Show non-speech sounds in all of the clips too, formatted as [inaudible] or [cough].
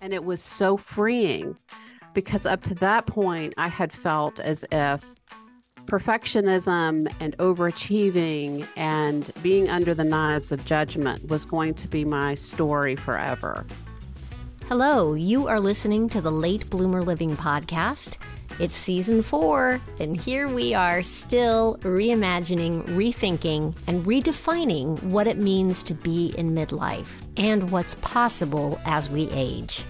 And it was so freeing because up to that point, I had felt as if perfectionism and overachieving and being under the knives of judgment was going to be my story forever. Hello, you are listening to the Late Bloomer Living Podcast. It's season four, and here we are still reimagining, rethinking, and redefining what it means to be in midlife and what's possible as we age.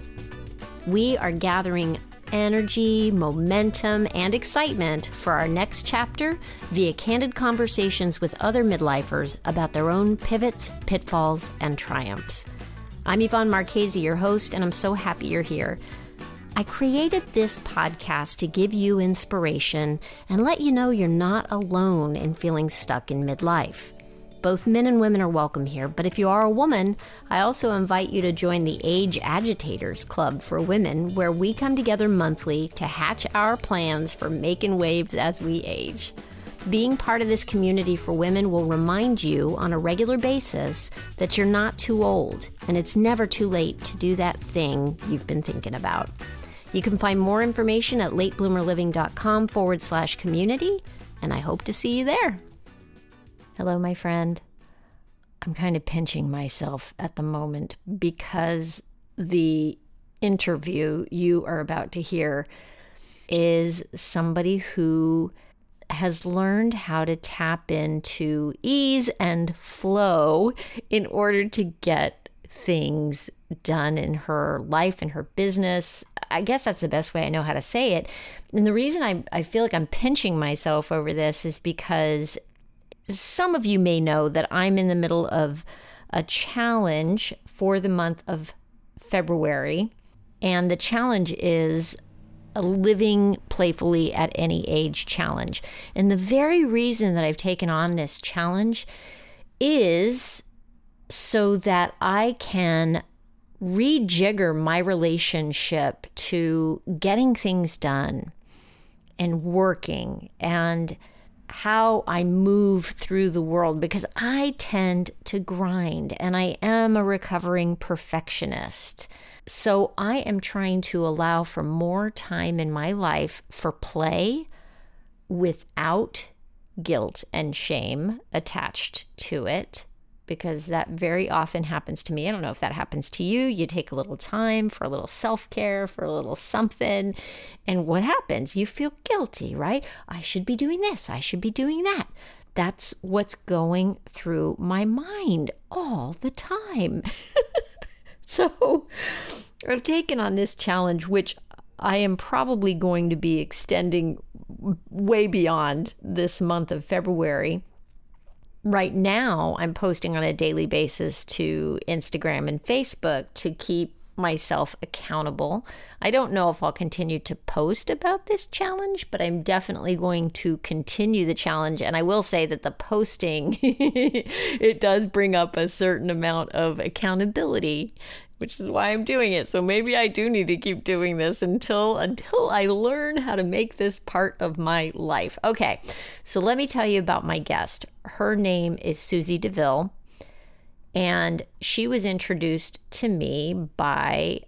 We are gathering energy, momentum, and excitement for our next chapter via candid conversations with other midlifers about their own pivots, pitfalls, and triumphs. I'm Yvonne Marchese, your host, and I'm so happy you're here. I created this podcast to give you inspiration and let you know you're not alone in feeling stuck in midlife. Both men and women are welcome here, but if you are a woman, I also invite you to join the Age Agitators Club for Women, where we come together monthly to hatch our plans for making waves as we age. Being part of this community for women will remind you on a regular basis that you're not too old and it's never too late to do that thing you've been thinking about. You can find more information at latebloomerliving.com forward slash community, and I hope to see you there. Hello, my friend. I'm kind of pinching myself at the moment because the interview you are about to hear is somebody who has learned how to tap into ease and flow in order to get things done in her life and her business. I guess that's the best way I know how to say it. And the reason I, I feel like I'm pinching myself over this is because some of you may know that I'm in the middle of a challenge for the month of February. And the challenge is a living playfully at any age challenge. And the very reason that I've taken on this challenge is so that I can rejigger my relationship to getting things done and working and how I move through the world because I tend to grind and I am a recovering perfectionist. So I am trying to allow for more time in my life for play without guilt and shame attached to it because that very often happens to me. I don't know if that happens to you. You take a little time for a little self care, for a little something. And what happens? You feel guilty, right? I should be doing this. I should be doing that. That's what's going through my mind all the time. [laughs] so I've taken on this challenge, which I am probably going to be extending way beyond this month of February right now I'm posting on a daily basis to Instagram and Facebook to keep myself accountable. I don't know if I'll continue to post about this challenge, but I'm definitely going to continue the challenge and I will say that the posting [laughs] it does bring up a certain amount of accountability which is why I'm doing it. So maybe I do need to keep doing this until until I learn how to make this part of my life. Okay. So let me tell you about my guest. Her name is Susie DeVille and she was introduced to me by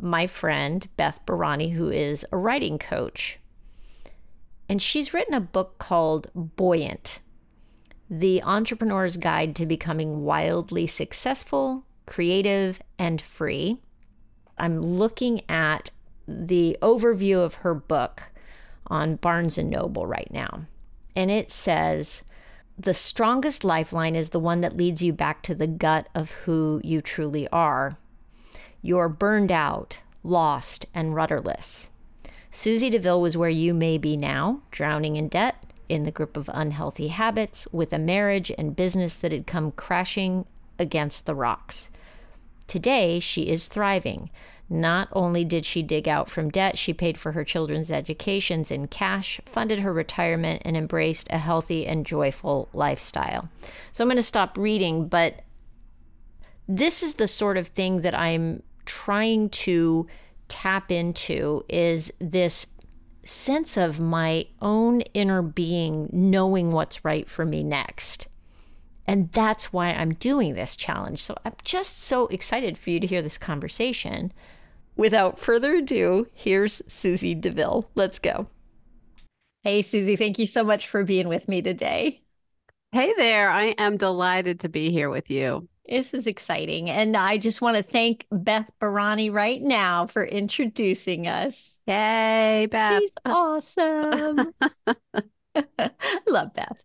my friend Beth Barany who is a writing coach. And she's written a book called Buoyant. The Entrepreneur's Guide to Becoming Wildly Successful, creative, and free. I'm looking at the overview of her book on Barnes and Noble right now. And it says, the strongest lifeline is the one that leads you back to the gut of who you truly are. You're burned out, lost, and rudderless. Susie DeVille was where you may be now, drowning in debt, in the grip of unhealthy habits, with a marriage and business that had come crashing against the rocks. Today, she is thriving. Not only did she dig out from debt, she paid for her children's educations in cash, funded her retirement, and embraced a healthy and joyful lifestyle. So I'm going to stop reading, but this is the sort of thing that I'm trying to tap into is this sense of my own inner being knowing what's right for me next. And that's why I'm doing this challenge. So I'm just so excited for you to hear this conversation Without further ado, here's Susie DeVille. Let's go. Hey, Susie, thank you so much for being with me today. Hey there. I am delighted to be here with you. This is exciting. And I just want to thank Beth Barany right now for introducing us. Yay, Beth. She's [laughs] awesome. [laughs] Love Beth.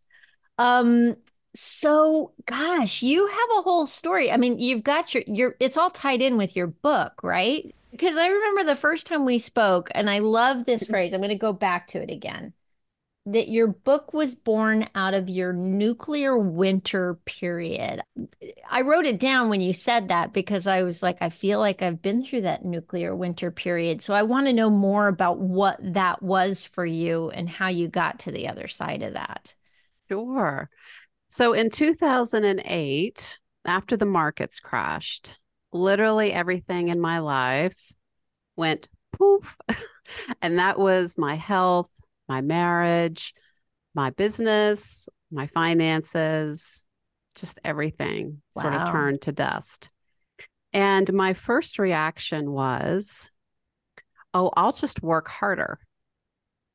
Um, so gosh, you have a whole story. I mean, you've got your your it's all tied in with your book, right? Because I remember the first time we spoke, and I love this mm-hmm. phrase. I'm going to go back to it again that your book was born out of your nuclear winter period. I wrote it down when you said that because I was like, I feel like I've been through that nuclear winter period. So I want to know more about what that was for you and how you got to the other side of that. Sure. So in 2008, after the markets crashed, literally everything in my life went poof. [laughs] and that was my health, my marriage, my business, my finances, just everything wow. sort of turned to dust. And my first reaction was, oh, I'll just work harder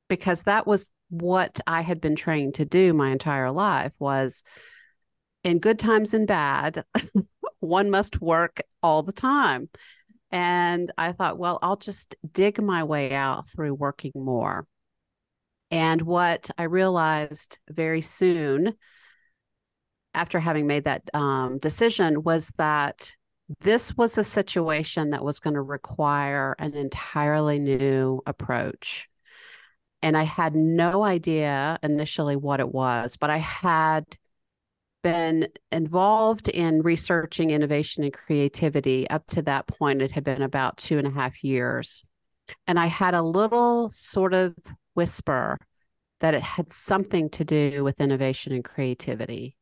because that was what I had been trained to do my entire life was in good times and bad, [laughs] one must work all the time. And I thought, well, I'll just dig my way out through working more. And what I realized very soon after having made that um, decision was that this was a situation that was going to require an entirely new approach. And I had no idea initially what it was, but I had been involved in researching innovation and creativity up to that point. It had been about two and a half years. And I had a little sort of whisper that it had something to do with innovation and creativity,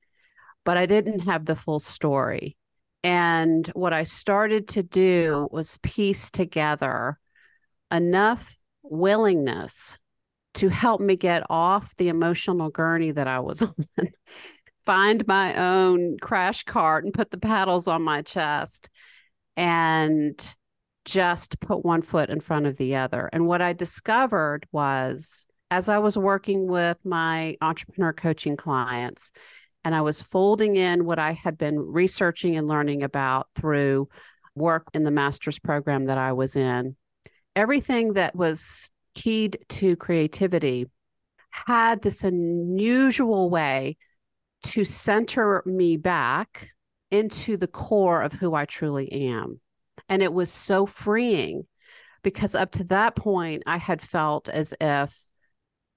but I didn't have the full story. And what I started to do was piece together enough willingness to help me get off the emotional gurney that I was [laughs] on, find my own crash cart and put the paddles on my chest and just put one foot in front of the other. And what I discovered was as I was working with my entrepreneur coaching clients, and I was folding in what I had been researching and learning about through work in the master's program that I was in, everything that was keyed to creativity had this unusual way to center me back into the core of who I truly am. And it was so freeing because up to that point, I had felt as if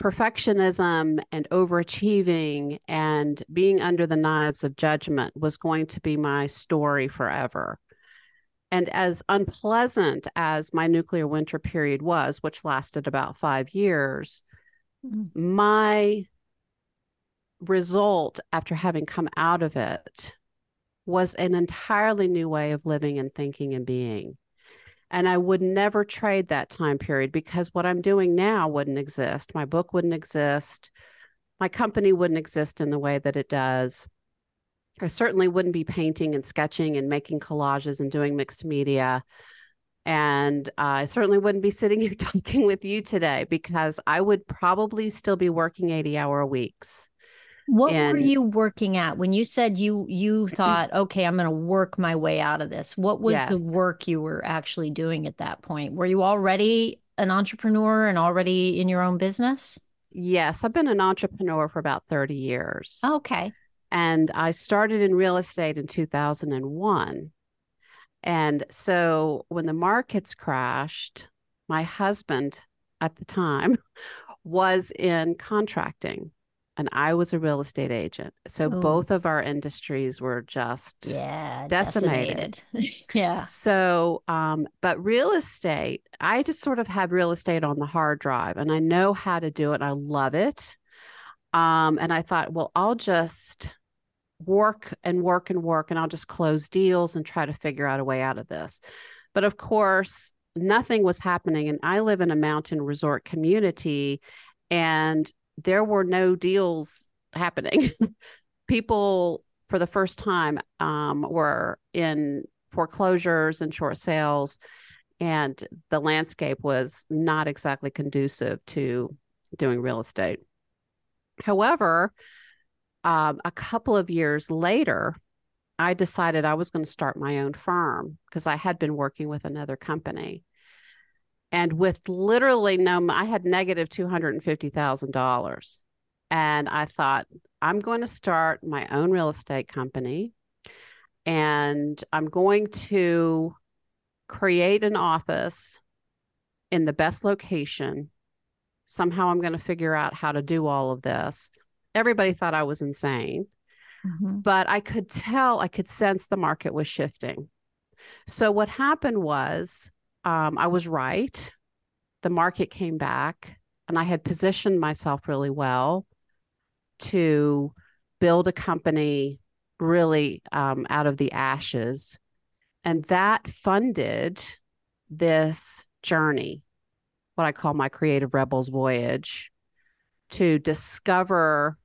perfectionism and overachieving and being under the knives of judgment was going to be my story forever. And as unpleasant as my nuclear winter period was, which lasted about five years, mm-hmm. my result after having come out of it was an entirely new way of living and thinking and being. And I would never trade that time period because what I'm doing now wouldn't exist. My book wouldn't exist. My company wouldn't exist in the way that it does. I certainly wouldn't be painting and sketching and making collages and doing mixed media. And I certainly wouldn't be sitting here [laughs] talking with you today because I would probably still be working 80 hour weeks. What and, were you working at when you said you you thought, okay, I'm going to work my way out of this? What was yes. the work you were actually doing at that point? Were you already an entrepreneur and already in your own business? Yes, I've been an entrepreneur for about 30 years. Okay. And I started in real estate in 2001. And so when the markets crashed, my husband at the time [laughs] was in contracting and I was a real estate agent. So Ooh. both of our industries were just yeah, decimated. decimated. [laughs] yeah. So um but real estate, I just sort of have real estate on the hard drive and I know how to do it. I love it. Um and I thought, well, I'll just work and work and work and I'll just close deals and try to figure out a way out of this. But of course, nothing was happening and I live in a mountain resort community and there were no deals happening. [laughs] People, for the first time, um, were in foreclosures and short sales. and the landscape was not exactly conducive to doing real estate. However, um, a couple of years later, I decided I was going to start my own firm because I had been working with another company. And with literally no, I had negative $250,000. And I thought, I'm going to start my own real estate company and I'm going to create an office in the best location. Somehow I'm going to figure out how to do all of this. Everybody thought I was insane, mm-hmm. but I could tell, I could sense the market was shifting. So what happened was um, I was right. The market came back, and I had positioned myself really well to build a company really um, out of the ashes. And that funded this journey, what I call my Creative Rebels voyage, to discover,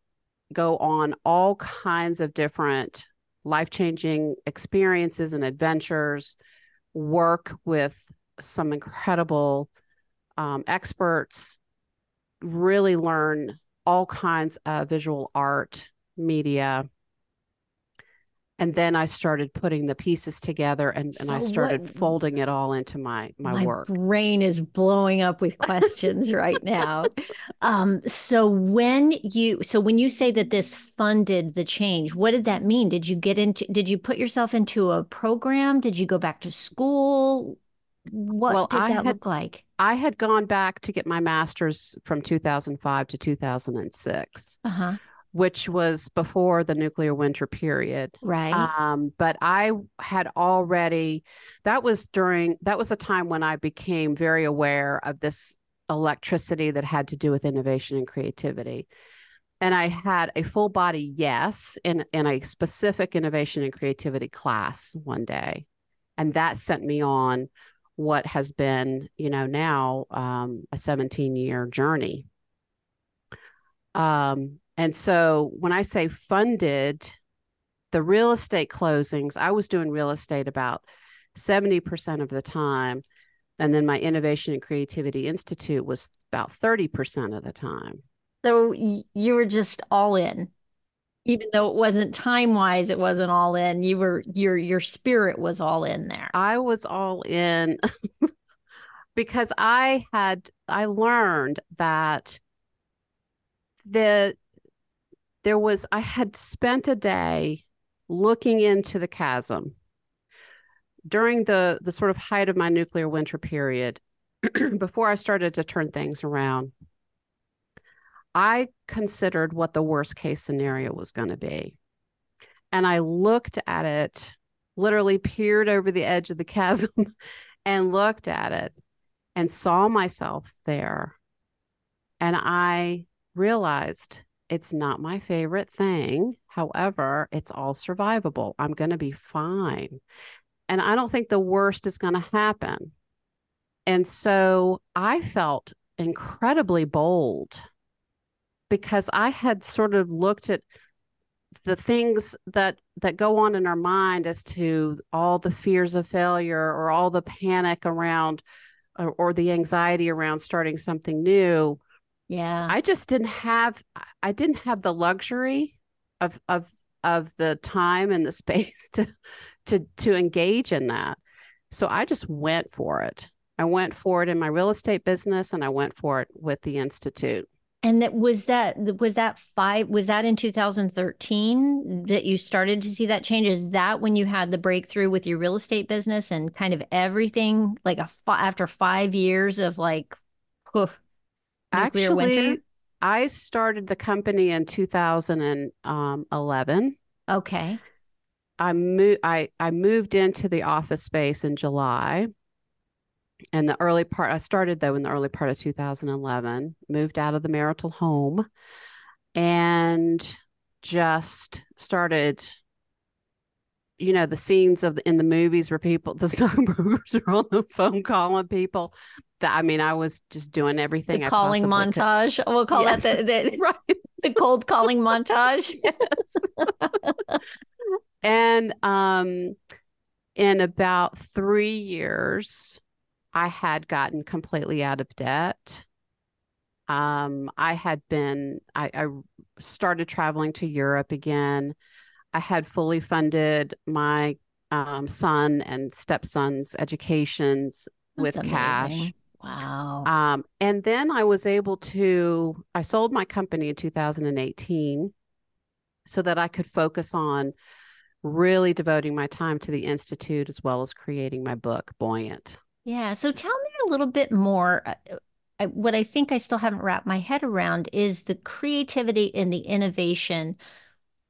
go on all kinds of different life changing experiences and adventures, work with some incredible um, experts, really learn all kinds of visual art, media, and then I started putting the pieces together and, so and I started what, folding it all into my my, my work. brain is blowing up with questions right now. [laughs] Um, so when you so when you say that this funded the change, what did that mean? Did you get into did you put yourself into a program? Did you go back to school? What well, did I that had, look like? I had gone back to get my master's from 2005 to 2006. Uh-huh which was before the nuclear winter period. Right. Um, but I had already, that was during, that was a time when I became very aware of this electricity that had to do with innovation and creativity. And I had a full body yes in, in a specific innovation and creativity class one day. And that sent me on what has been, you know, now um, a 17 year journey. Um, and so when I say funded, the real estate closings, I was doing real estate about 70% of the time. And then my Innovation and Creativity Institute was about 30% of the time. So you were just all in. Even though it wasn't time wise, it wasn't all in. You were your your spirit was all in there. I was all in [laughs] because I had I learned that the there was I had spent a day looking into the chasm during the the sort of height of my nuclear winter period [clears throat] before I started to turn things around. I considered what the worst case scenario was going to be. And I looked at it, literally peered over the edge of the chasm [laughs] and looked at it and saw myself there. And I realized it's not my favorite thing. However, it's all survivable. I'm going to be fine. And I don't think the worst is going to happen. And so I felt incredibly bold because I had sort of looked at the things that that go on in our mind as to all the fears of failure or all the panic around or, or the anxiety around starting something new yeah. I just didn't have I didn't have the luxury of of of the time and the [laughs] space to to to engage in that. So I just went for it. I went for it in my real estate business and I went for it with the institute. And that was that was that five was that in 2013 that you started to see that change? Is that when you had the breakthrough with your real estate business and kind of everything like a after five years of like, poof, Actually, winter? I started the company in 2011. Okay. I moved I, I moved into the office space in July. And the early part I started though in the early part of 2011, moved out of the marital home and just started you know the scenes of the, in the movies where people the [laughs] stockbrokers are on the phone calling people that I mean I was just doing everything the calling montage could. we'll call yes. that the, the, [laughs] right. the cold calling montage [laughs] yes and um in about 3 years I had gotten completely out of debt. Um, I had been, I, I started traveling to Europe again. I had fully funded my um, son and stepson's educations That's with cash. Wow. Um, and then I was able to, I sold my company in 2018 so that I could focus on really devoting my time to the Institute as well as creating my book, Buoyant. Yeah. So tell me a little bit more. uh, I, what I think I still haven't wrapped my head around is the creativity and the innovation.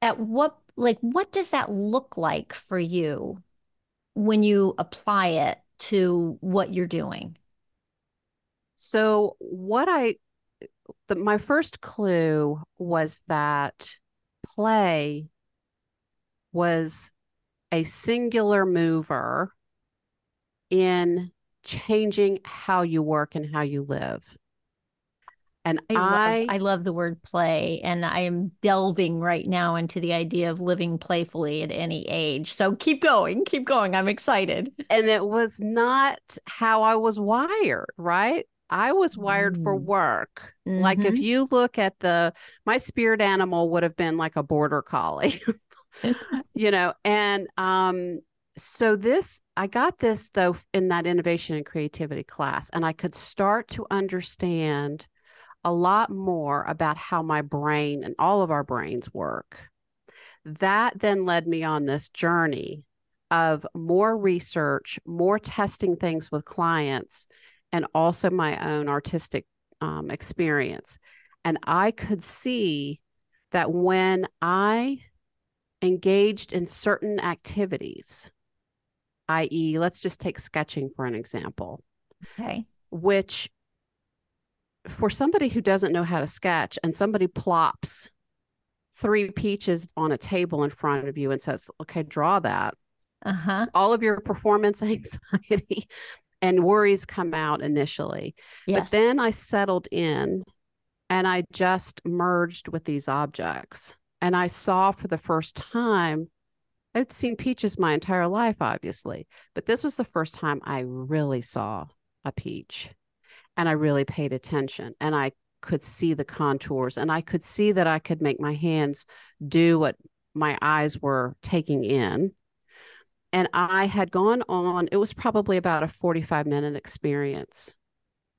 At what, like, what does that look like for you when you apply it to what you're doing? So, what I, the, my first clue was that play was a singular mover in changing how you work and how you live. And I I, love, I love the word play, and I am delving right now into the idea of living playfully at any age. So keep going, keep going. I'm excited. and it was not how I was wired, right? I was wired for Mm. work. Like if Mhm. you look at the, my spirit animal would have been like a border collie, [laughs] you know, and um, so this, I got this though in that innovation and creativity class, and I could start to understand a lot more about how my brain and all of our brains work. That then led me on this journey of more research, more testing things with clients, and also my own artistic um, experience. And I could see that when I engaged in certain activities, i.e., let's just take sketching for an example, Okay. which for somebody who doesn't know how to sketch and somebody plops three peaches on a table in front of you and says, okay, draw that, Uh huh. all of your performance [laughs] anxiety and worries come out initially. Yes. But then I settled in and I just merged with these objects. And I saw for the first time, I'd seen peaches my entire life, obviously, but this was the first time I really saw a peach and I really paid attention and I could see the contours and I could see that I could make my hands do what my eyes were taking in. And I had gone on, it was probably about a 45 minute experience,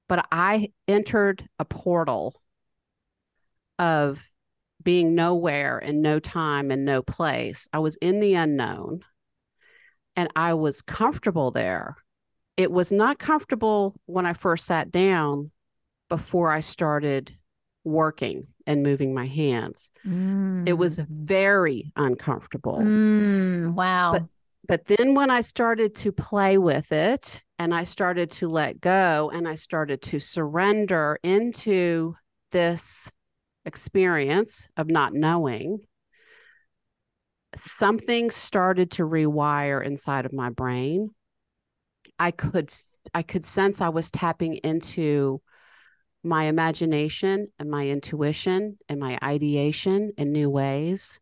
but I entered a portal of being nowhere and no time and no place. I was in the unknown and I was comfortable there. It was not comfortable when I first sat down before I started working and moving my hands. It was very uncomfortable. Mm, wow. But- But then when I started to play with it and I started to let go and I started to surrender into this experience of not knowing, something started to rewire inside of my brain. I could I could sense I was tapping into my imagination and my intuition and my ideation in new ways.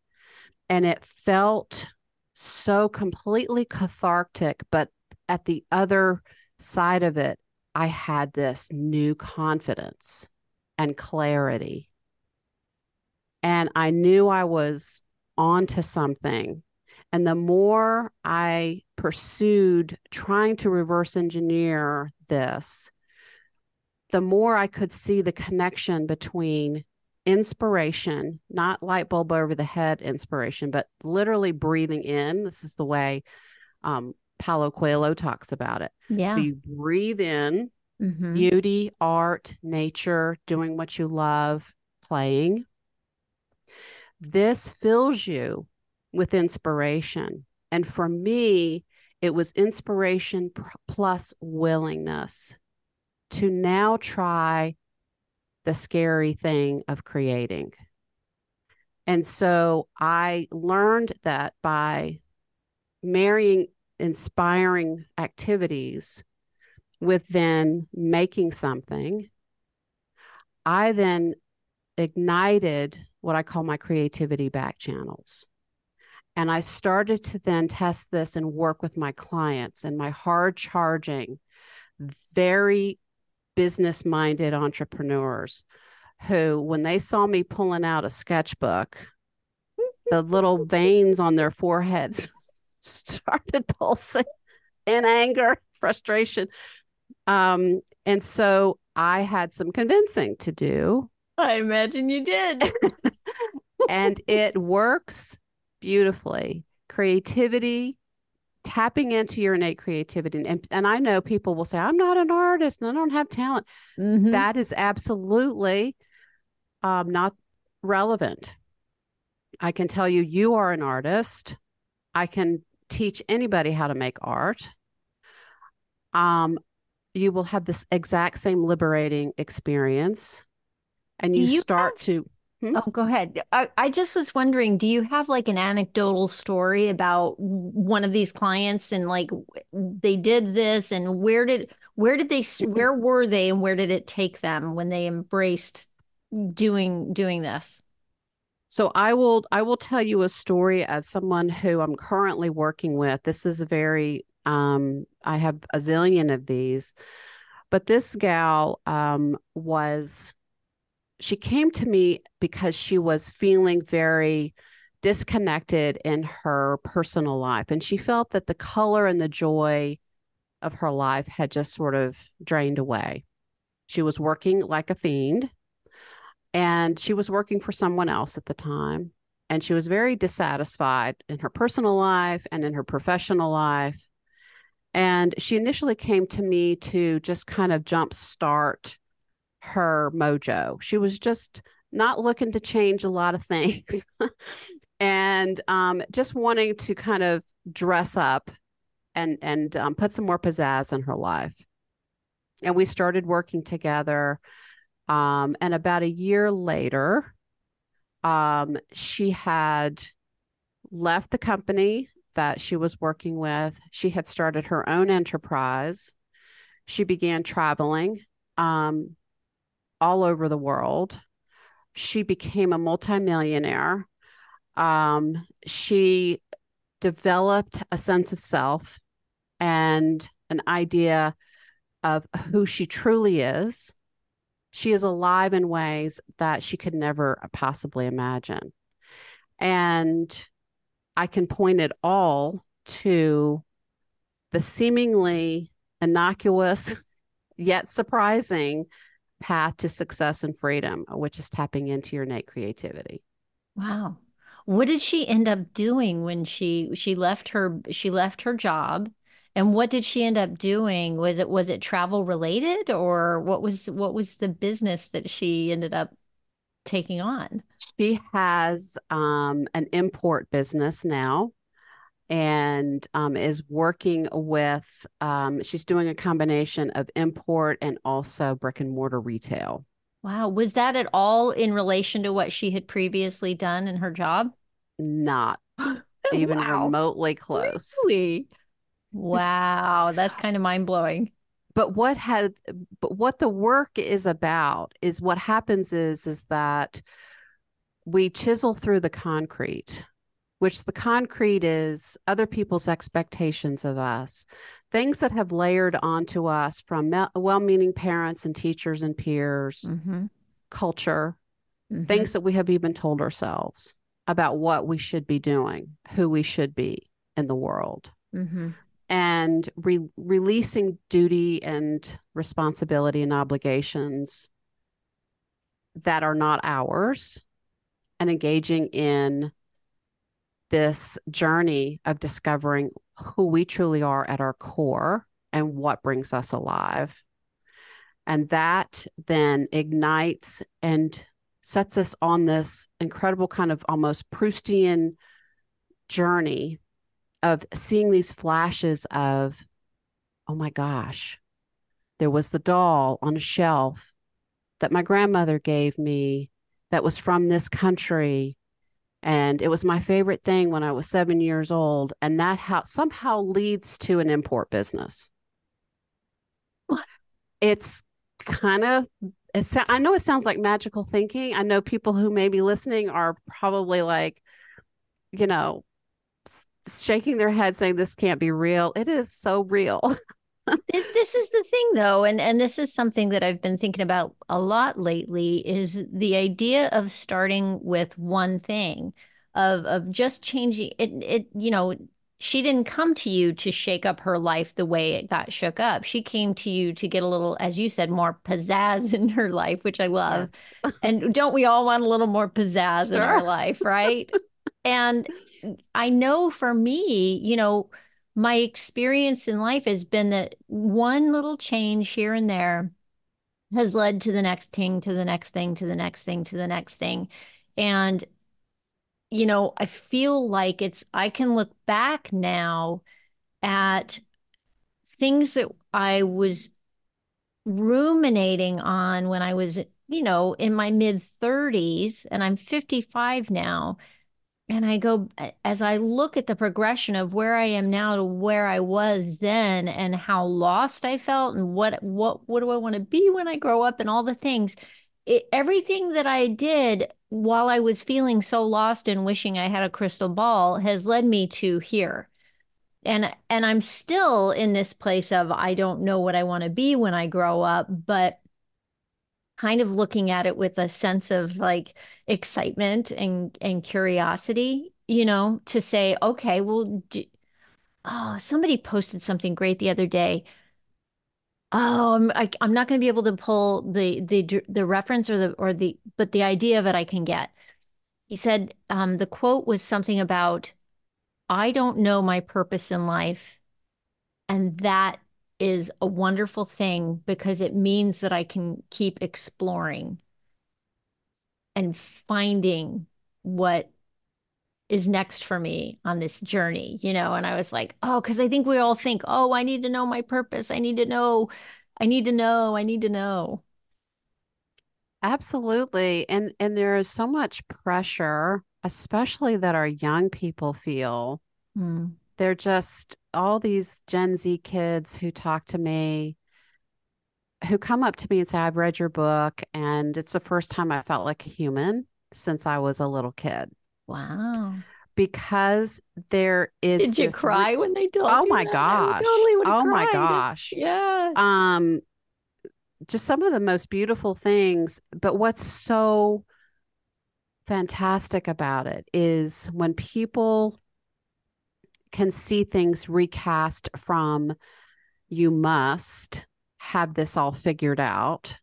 And it felt so completely cathartic. But at the other side of it, I had this new confidence and clarity. And I knew I was onto something. And the more I pursued trying to reverse engineer this, the more I could see the connection between inspiration, not light bulb over the head inspiration, but literally breathing in. This is the way um, Paulo Coelho talks about it. yeah. So you breathe in Mhm. beauty, art, nature, doing what you love, playing. This fills you with inspiration. And for me, it was inspiration plus willingness to now try the scary thing of creating. And so I learned that by marrying inspiring activities with then making something, I then ignited what I call my creativity back channels. And I started to then test this and work with my clients and my hard charging very business minded entrepreneurs who, when they saw me pulling out a sketchbook, [laughs] the little veins on their foreheads [laughs] started pulsing in anger, [laughs] frustration. Um, and so I had some convincing to do. I imagine you did. and it works beautifully. Creativity, tapping into your innate creativity. And, and I know people will say, I'm not an artist and I don't have talent. Mm-hmm. That is absolutely um, not relevant. I can tell you, you are an artist. I can teach anybody how to make art. Um, you will have this exact same liberating experience. And you, you start have- to Hmm? Oh, go ahead. I, I just was wondering, do you have like an anecdotal story about one of these clients and like they did this and where did where did they where were they and where did it take them when they embraced doing doing this? So I will I will tell you a story of someone who I'm currently working with. This is a very um I have a zillion of these. But this gal um was she came to me because she was feeling very disconnected in her personal life and she felt that the color and the joy of her life had just sort of drained away. She was working like a fiend and she was working for someone else at the time and she was very dissatisfied in her personal life and in her professional life. And she initially came to me to just kind of jumpstart her mojo. She was just not looking to change a lot of things [laughs] [laughs] and um, just wanting to kind of dress up and and um, put some more pizzazz in her life. And we started working together. Um, and about a year later, um, she had left the company that she was working with. She had started her own enterprise. She began traveling. Um, all over the world. She became a multimillionaire. Um, she developed a sense of self and an idea of who she truly is. She is alive in ways that she could never possibly imagine. And I can point it all to the seemingly innocuous [laughs] yet surprising path to success and freedom, which is tapping into your innate creativity. Wow. What did she end up doing when she she left her she left her job? And what did she end up doing? Was it was it travel related or what was what was the business that she ended up taking on? She has um, an import business now and um, is working with, um, she's doing a combination of import and also brick and mortar retail. Wow. Was that at all in relation to what she had previously done in her job? Not [gasps] even wow. remotely close. Really? Wow. That's kind of mind blowing. But what had, but what the work is about is what happens is, is that we chisel through the concrete which the concrete is other people's expectations of us, things that have layered onto us from well meaning parents and teachers and peers, mm-hmm. culture, mm-hmm. things that we have even told ourselves about what we should be doing, who we should be in the world. Mm-hmm. And re- releasing duty and responsibility and obligations that are not ours and engaging in this journey of discovering who we truly are at our core and what brings us alive. And that then ignites and sets us on this incredible kind of almost Proustian journey of seeing these flashes of, oh my gosh, there was the doll on a shelf that my grandmother gave me that was from this country and it was my favorite thing when I was seven years old. And that how somehow leads to an import business. It's kind of it's I know it sounds like magical thinking. I know people who may be listening are probably like, you know, shaking their head saying this can't be real. It is so real. [laughs] this is the thing though and and this is something that I've been thinking about a lot lately is the idea of starting with one thing of of just changing it it you know she didn't come to you to shake up her life the way it got shook up. She came to you to get a little, as you said, more pizzazz [laughs] in her life, which I love. Yes. and don't we all want a little more pizzazz sure. in our life, right? and I know for me, you know, my experience in life has been that one little change here and there has led to the next thing, to the next thing, to the next thing, to the next thing. And you know, I feel like it's, I can look back now at things that I was ruminating on when I was, you know, in my mid 30s, and I'm 55 now. And I go, as I look at the progression of where I am now to where I was then and how lost I felt and what, what, what do I want to be when I grow up and all the things, it, everything that I did while I was feeling so lost and wishing I had a crystal ball has led me to here. And and I'm still in this place of I don't know what I want to be when I grow up, but kind of looking at it with a sense of like excitement and and curiosity, you know, to say, okay, well, do, oh, somebody posted something great the other day Oh, I'm I, am i am not going to be able to pull the the the reference or the or the but the idea of it I can get. He said um, the quote was something about I don't know my purpose in life, and that is a wonderful thing because it means that I can keep exploring and finding what is next for me on this journey, you know? And I was like, oh, because I think we all think, oh, I need to know my purpose. I need to know, I need to know, I need to know. Absolutely. And and there is so much pressure, especially that our young people feel. Mm. They're just all these Gen Z kids who talk to me who come up to me and say, I've read your book, and it's the first time I felt like a human since I was a little kid. Wow. Because there is. Did you cry re- when they told oh? My gosh. Totally oh cried. my gosh. Yeah. Um, just some of the most beautiful things. But what's so fantastic about it is when people can see things recast from you must have this all figured out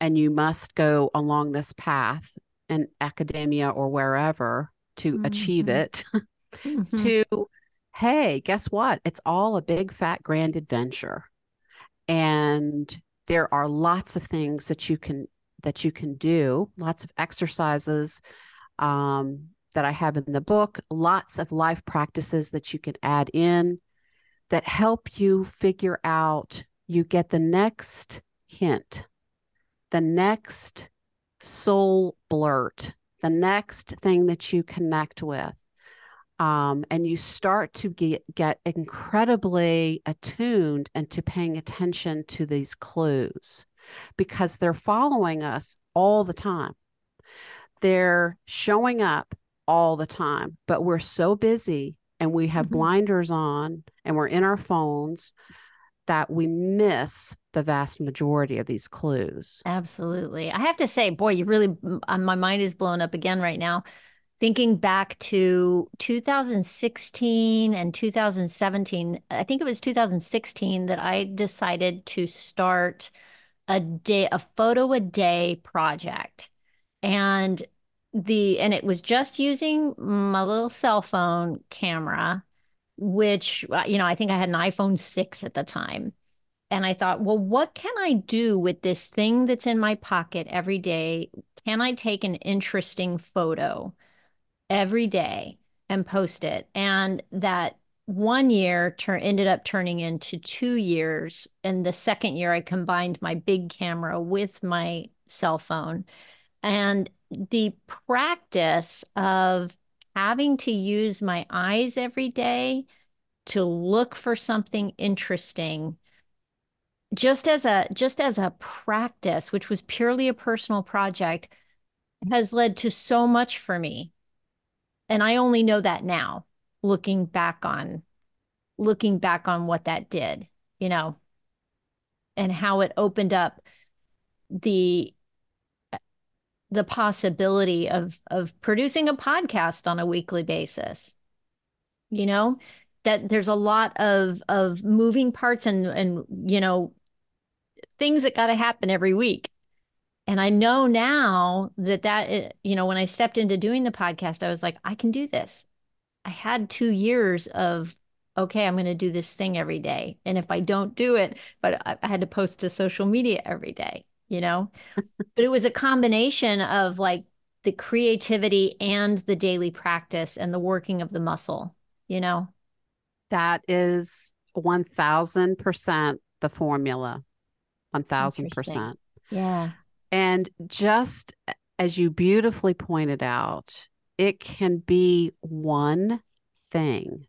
and you must go along this path in academia or wherever to mm-hmm. achieve it [laughs] mm-hmm. to hey guess what it's all a big fat grand adventure and there are lots of things that you can that you can do lots of exercises um, that i have in the book lots of life practices that you can add in that help you figure out you get the next hint the next soul blurt, the next thing that you connect with. Um, and you start to get, get incredibly attuned and to paying attention to these clues because they're following us all the time. They're showing up all the time, but we're so busy and we have mm-hmm. blinders on and we're in our phones that we miss the vast majority of these clues. Absolutely. I have to say, boy, you really, uh, my mind is blown up again right now. Thinking back to 2016 and 2017, I think it was 2016 that I decided to start a day, a photo a day project. And the, and it was just using my little cell phone camera which, uh, you know, I think I had an iPhone 6 at the time. And I thought, well, what can I do with this thing that's in my pocket every day? Can I take an interesting photo every day and post it? And that one year tur- ended up turning into two years. And the second year, I combined my big camera with my cell phone. And the practice of having to use my eyes every day to look for something interesting just as a just as a practice which was purely a personal project has led to so much for me. And i only know that now looking back on looking back on what that did you know and how it opened up the the possibility of of producing a podcast on a weekly basis. You know that there's a lot of of moving parts and and you know things that got to happen every week. And i know now that that eh, you know when i stepped into doing the podcast i was like i can do this. I had 2 years of okay i'm going to do this thing every day. And if i don't do it but i had to post to social media every day you know? But it was a combination of like the creativity and the daily practice and the working of the muscle you know? That is 1000% the formula. 1000% yeah. And just as you beautifully pointed out it can be one thing.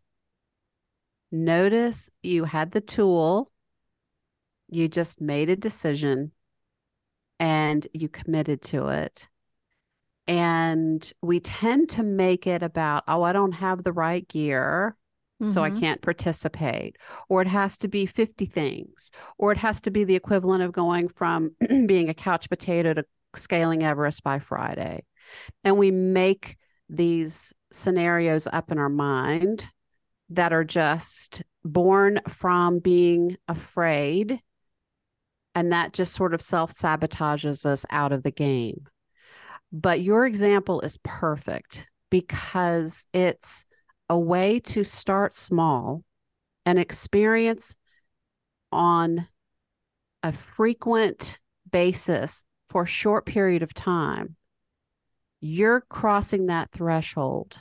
Notice you had the tool. You just made a decision and you committed to it. And we tend to make it about, oh, I don't have the right gear, mm-hmm. so I mm-hmm. can't participate. Or it has to be 50 things. Or it has to be the equivalent of going from [clears throat] being a couch potato to scaling Everest by Friday. And we make these scenarios up in our mind that are just born from being afraid and that just sort of self sabotages us out of the game. But your example is perfect because it's a way to start small and experience on a frequent basis for a short period of time. You're crossing that threshold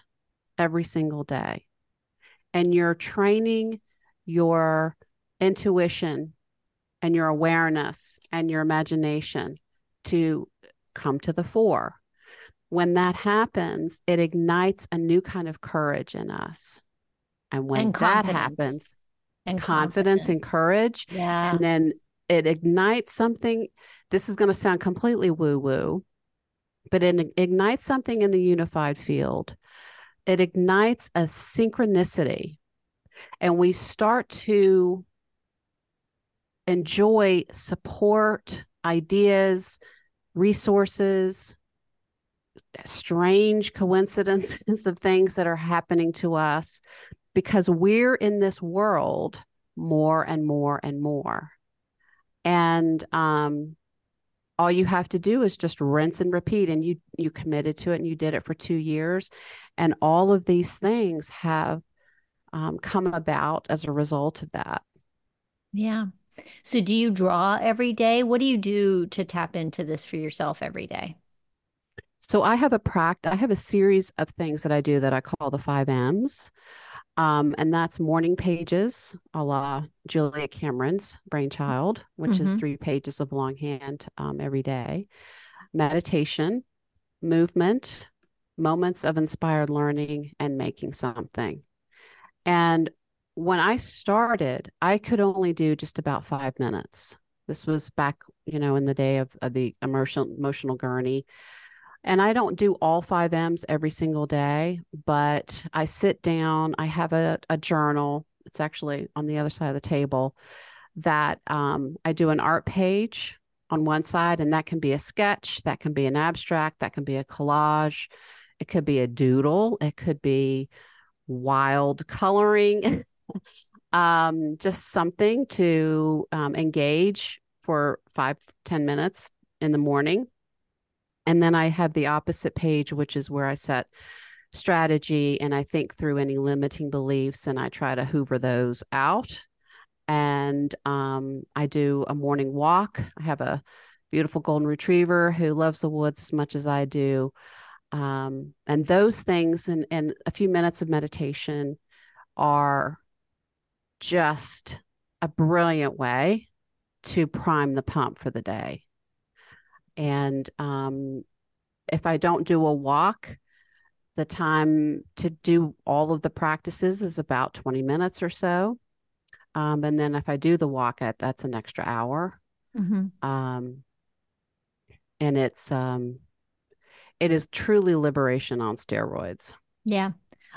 every single day and you're training your intuition and your awareness and your imagination to come to the fore. When that happens, it ignites a new kind of courage in us. And when and that happens, and confidence, confidence and courage, yeah. and then it ignites something. This is going to sound completely woo woo, but it ignites something in the unified field. It ignites a synchronicity. And we start to enjoy support, ideas, resources, strange coincidences [laughs] of things that are happening to us because we're in this world more and more and more. And um, all you have to do is just rinse and repeat and you you committed to it and you did it for two years. And all of these things have um, come about as a result of that. Yeah so, do you draw every day? What do you do to tap into this for yourself every day? So, I have a practice, I have a series of things that I do that I call the five M's. Um, and that's morning pages, a la Julia Cameron's brainchild, which mm-hmm. is three pages of longhand um, every day, meditation, movement, moments of inspired learning, and making something. And when I started, I could only do just about five minutes. This was back, you know, in the day of, of the emotional emotional gurney. And I don't do all five M's every single day, but I sit down, I have a, a journal. It's actually on the other side of the table that um, I do an art page on one side, and that can be a sketch, that can be an abstract, that can be a collage, it could be a doodle, it could be wild coloring. [laughs] [laughs] um, just something to um, engage for five ten minutes in the morning. And then I have the opposite page, which is where I set strategy and I think through any limiting beliefs and I try to hoover those out. And um, I do a morning walk. I have a beautiful golden retriever who loves the woods as much as I do. Um, and those things and, and a few minutes of meditation are just a brilliant way to prime the pump for the day. And um, if I don't do a walk, the time to do all of the practices is about 20 minutes or so. Um, and then if I do the walk, that's an extra hour. Mm-hmm. Um, and it's um, it is truly liberation on steroids. Yeah.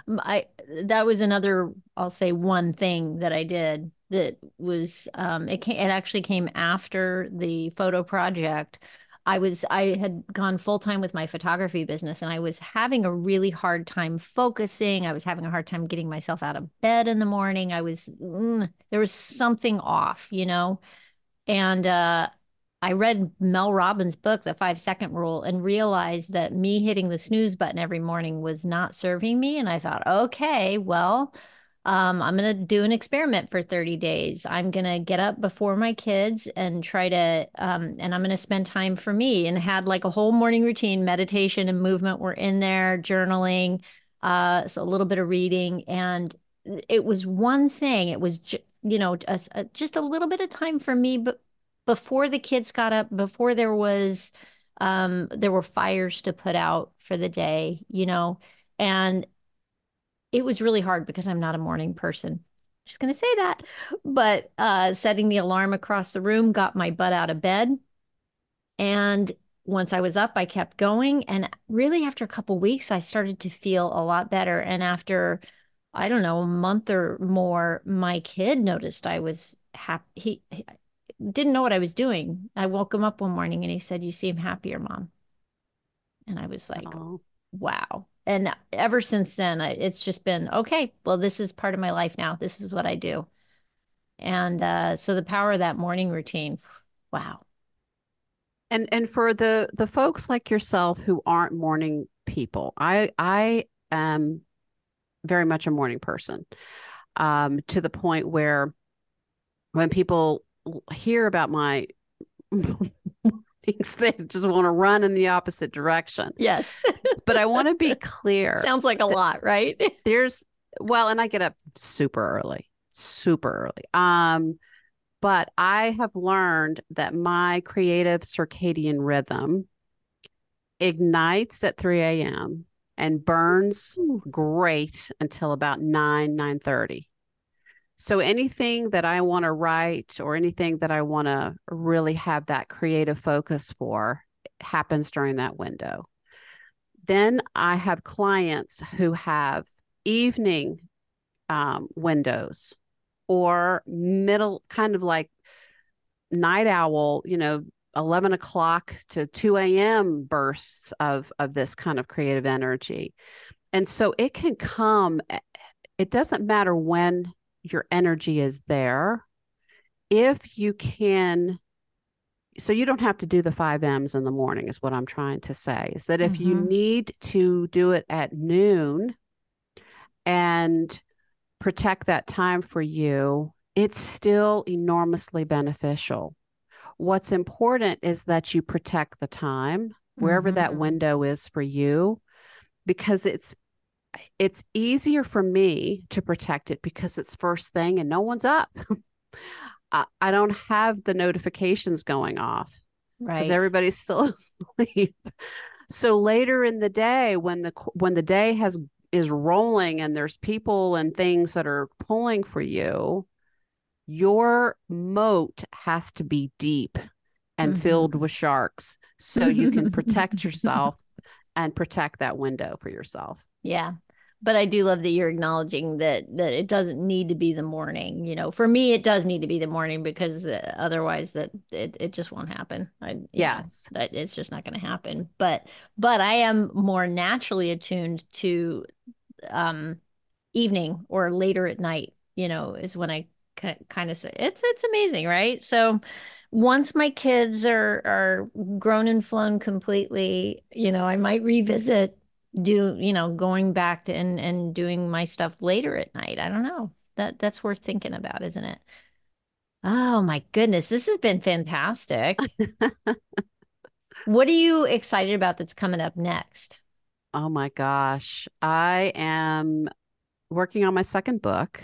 I that was another I'll say one thing that I did that was um, it came, it actually came after the photo project. I was I had gone full time with my photography business and I was having a really hard time focusing. I was having a hard time getting myself out of bed in the morning. I was mm, there was something off, you know. And uh, I read Mel Robbins' book, The Five Second Rule, and realized that me hitting the snooze button every morning was not serving me. And I thought, okay, well, um, I'm going to do an experiment for 30 days. I'm going to get up before my kids and try to, um, and I'm going to spend time for me and had like a whole morning routine. Meditation and movement were in there, journaling, uh, so a little bit of reading. And it was one thing. It was, you know, a, a, just a little bit of time for me, but before the kids got up, before there was, um, there were fires to put out for the day, you know, and it was really hard because I'm not a morning person. Just going to say that. But uh, setting the alarm across the room got my butt out of bed. And once I was up, I kept going. And really, after a couple weeks, I started to feel a lot better. And after, I don't know, a month or more, my kid noticed I was happy. He, didn't know what I was doing. I woke him up one morning and he said, You seem happier, mom. And I was like, oh. Wow and ever since then it's just been okay well this is part of my life now this is what i do and uh, so the power of that morning routine wow and and for the the folks like yourself who aren't morning people i i am very much a morning person um to the point where when people hear about my [laughs] things, they just want to run in the opposite direction. Yes. [laughs] but I want to be clear. Sounds like a lot, right? [laughs] there's well, and I get up super early, super early. Um, but I have learned that my creative circadian rhythm ignites at 3 a.m. and burns Ooh. great until about 9, 9 30. So anything that I want to write or anything that I want to really have that creative focus for happens during that window. Then I have clients who have evening um, windows or middle, kind of like night owl, you know, 11 o'clock to 2 a.m. bursts of, of this kind of creative energy. And so it can come, eh, it doesn't matter when your energy is there. If you can, so you don't have to do the five M's in the morning, is what I'm trying to say. Is that if mm-hmm. you need to do it at noon and protect that time for you, it's still enormously beneficial. What's important is that you protect the time wherever mm-hmm. that window is for you because it's it's easier for me to protect it because it's first thing and no one's up. [laughs] I, I don't have the notifications going off right because everybody's still [laughs] asleep. So later in the day, when the when the day has is rolling and there's people and things that are pulling for you, your moat has to be deep and mm-hmm. filled with sharks so you can protect [laughs] yourself and protect that window for yourself. Yeah but I do love that you're acknowledging that that it doesn't need to be the morning. You know, for me, it does need to be the morning because uh, otherwise, that it, it just won't happen. I, yes, know, that it's just not going to happen. But but I am more naturally attuned to um evening or later at night. You know, is when I kind of say it's it's amazing, right? So once my kids are are grown and flown completely, you know, I might revisit do you know going back to and and doing my stuff later at night. I don't know. That that's worth thinking about isn't it? Oh my goodness. This has been fantastic. What are you excited about that's coming up next? Oh my gosh. I am working on my second book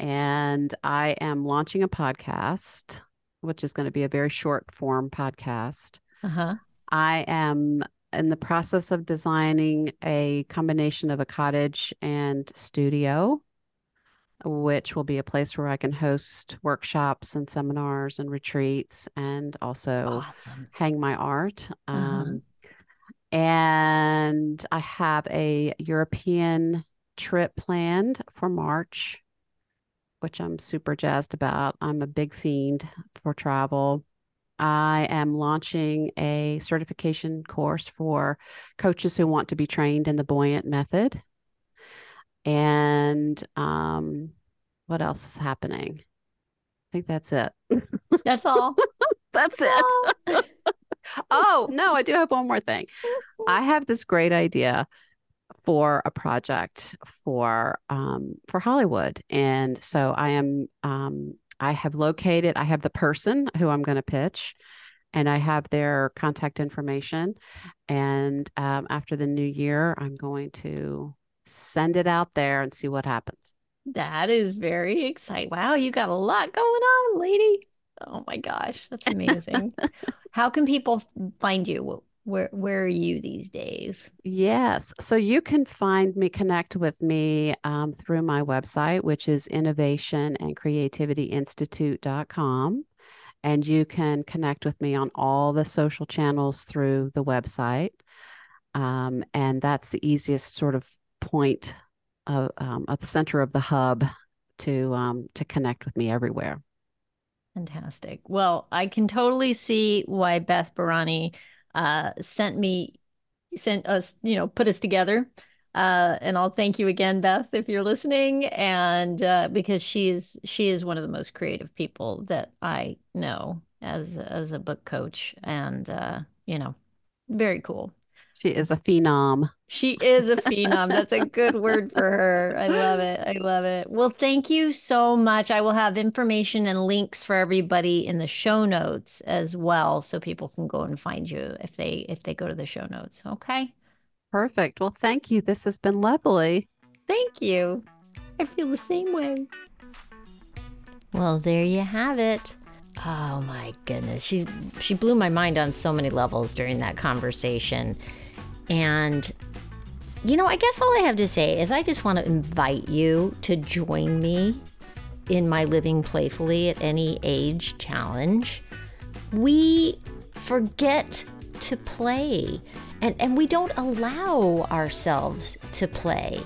and i am launching a podcast which is going to be a very short form podcast. Uh-huh. I am in the process of designing a combination of a cottage and studio, which will be a place where I can host workshops and seminars and retreats and also awesome. hang my art. Uh-huh. Um, and I have a European trip planned for March which I'm super jazzed about. I'm a big fiend for travel. I am launching a certification course for coaches who want to be trained in the buoyant method. And um, what else is happening? I think that's it. That's all. [laughs] that's it. [laughs] oh, no, I do have one more thing. [laughs] I have this great idea for a project for um, for Hollywood, and so I am um, I have located I have the person who I'm going to pitch, and I have their contact information, and um, after the new year, I'm going to send it out there and see what happens. That is very exciting. Wow, you got a lot going on, lady. Oh my gosh, that's amazing. [laughs] How can people find you? Where where are you these days? Yes. So you can find me, connect with me um, through my website, which is innovation and creativity institute.com. And you can connect with me on all the social channels through the website. Um, and that's the easiest sort of point uh, um, at the center of the hub to um, to connect with me everywhere. Fantastic. Well, I can totally see why Beth Barany uh, sent me, sent us, you know, put us together. Uh, and I'll thank you again, Beth, if you're listening, and uh, because she is she is one of the most creative people that I know as as a book coach, and uh, you know, very cool. She is a phenom. She is a phenom. That's a good word for her. I love it. I love it. Well, thank you so much. I will have information and links for everybody in the show notes as well so people can go and find you if they if they go to the show notes. Okay? Perfect. Well, thank you. This has been lovely. Thank you. I feel the same way. Well, there you have it. Oh my goodness. She's she blew my mind on so many levels during that conversation. And, you know, I guess all I have to say is I just want to invite you to join me in my Living Playfully at Any Age challenge. We forget to play and, and we don't allow ourselves to play.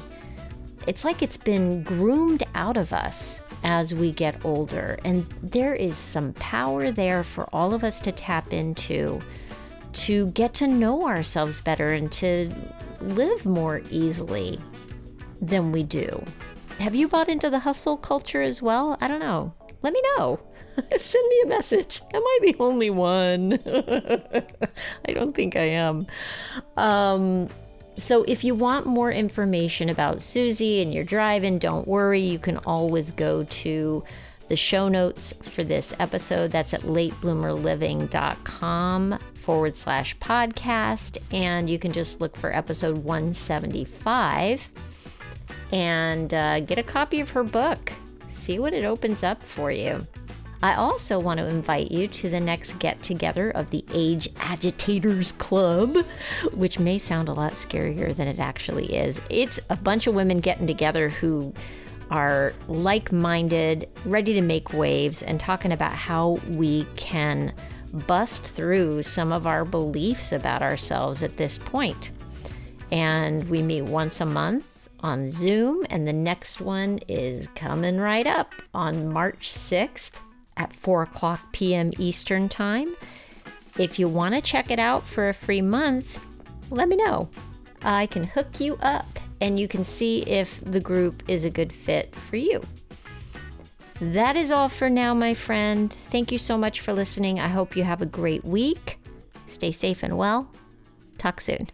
It's like it's been groomed out of us as we get older. And there is some power there for all of us to tap into to get to know ourselves better and to live more easily than we do. Have you bought into the hustle culture as well? I don't know. Let me know. [laughs] Send me a message. Am I the only one? [laughs] I don't think I am. Um, so, if you want more information about Susie and you're driving, don't worry. You can always go to the show notes for this episode. That's at latebloomerliving.com forward slash podcast. And you can just look for episode 175 and uh, get a copy of her book. See what it opens up for you. I also want to invite you to the next get together of the Age Agitators Club, which may sound a lot scarier than it actually is. It's a bunch of women getting together who are like minded, ready to make waves, and talking about how we can bust through some of our beliefs about ourselves at this point. And we meet once a month on Zoom, and the next one is coming right up on March 6th at 4 o'clock p.m. Eastern Time. If you want to check it out for a free month, let me know. I can hook you up and you can see if the group is a good fit for you. That is all for now, my friend. Thank you so much for listening. I hope you have a great week. Stay safe and well. Talk soon.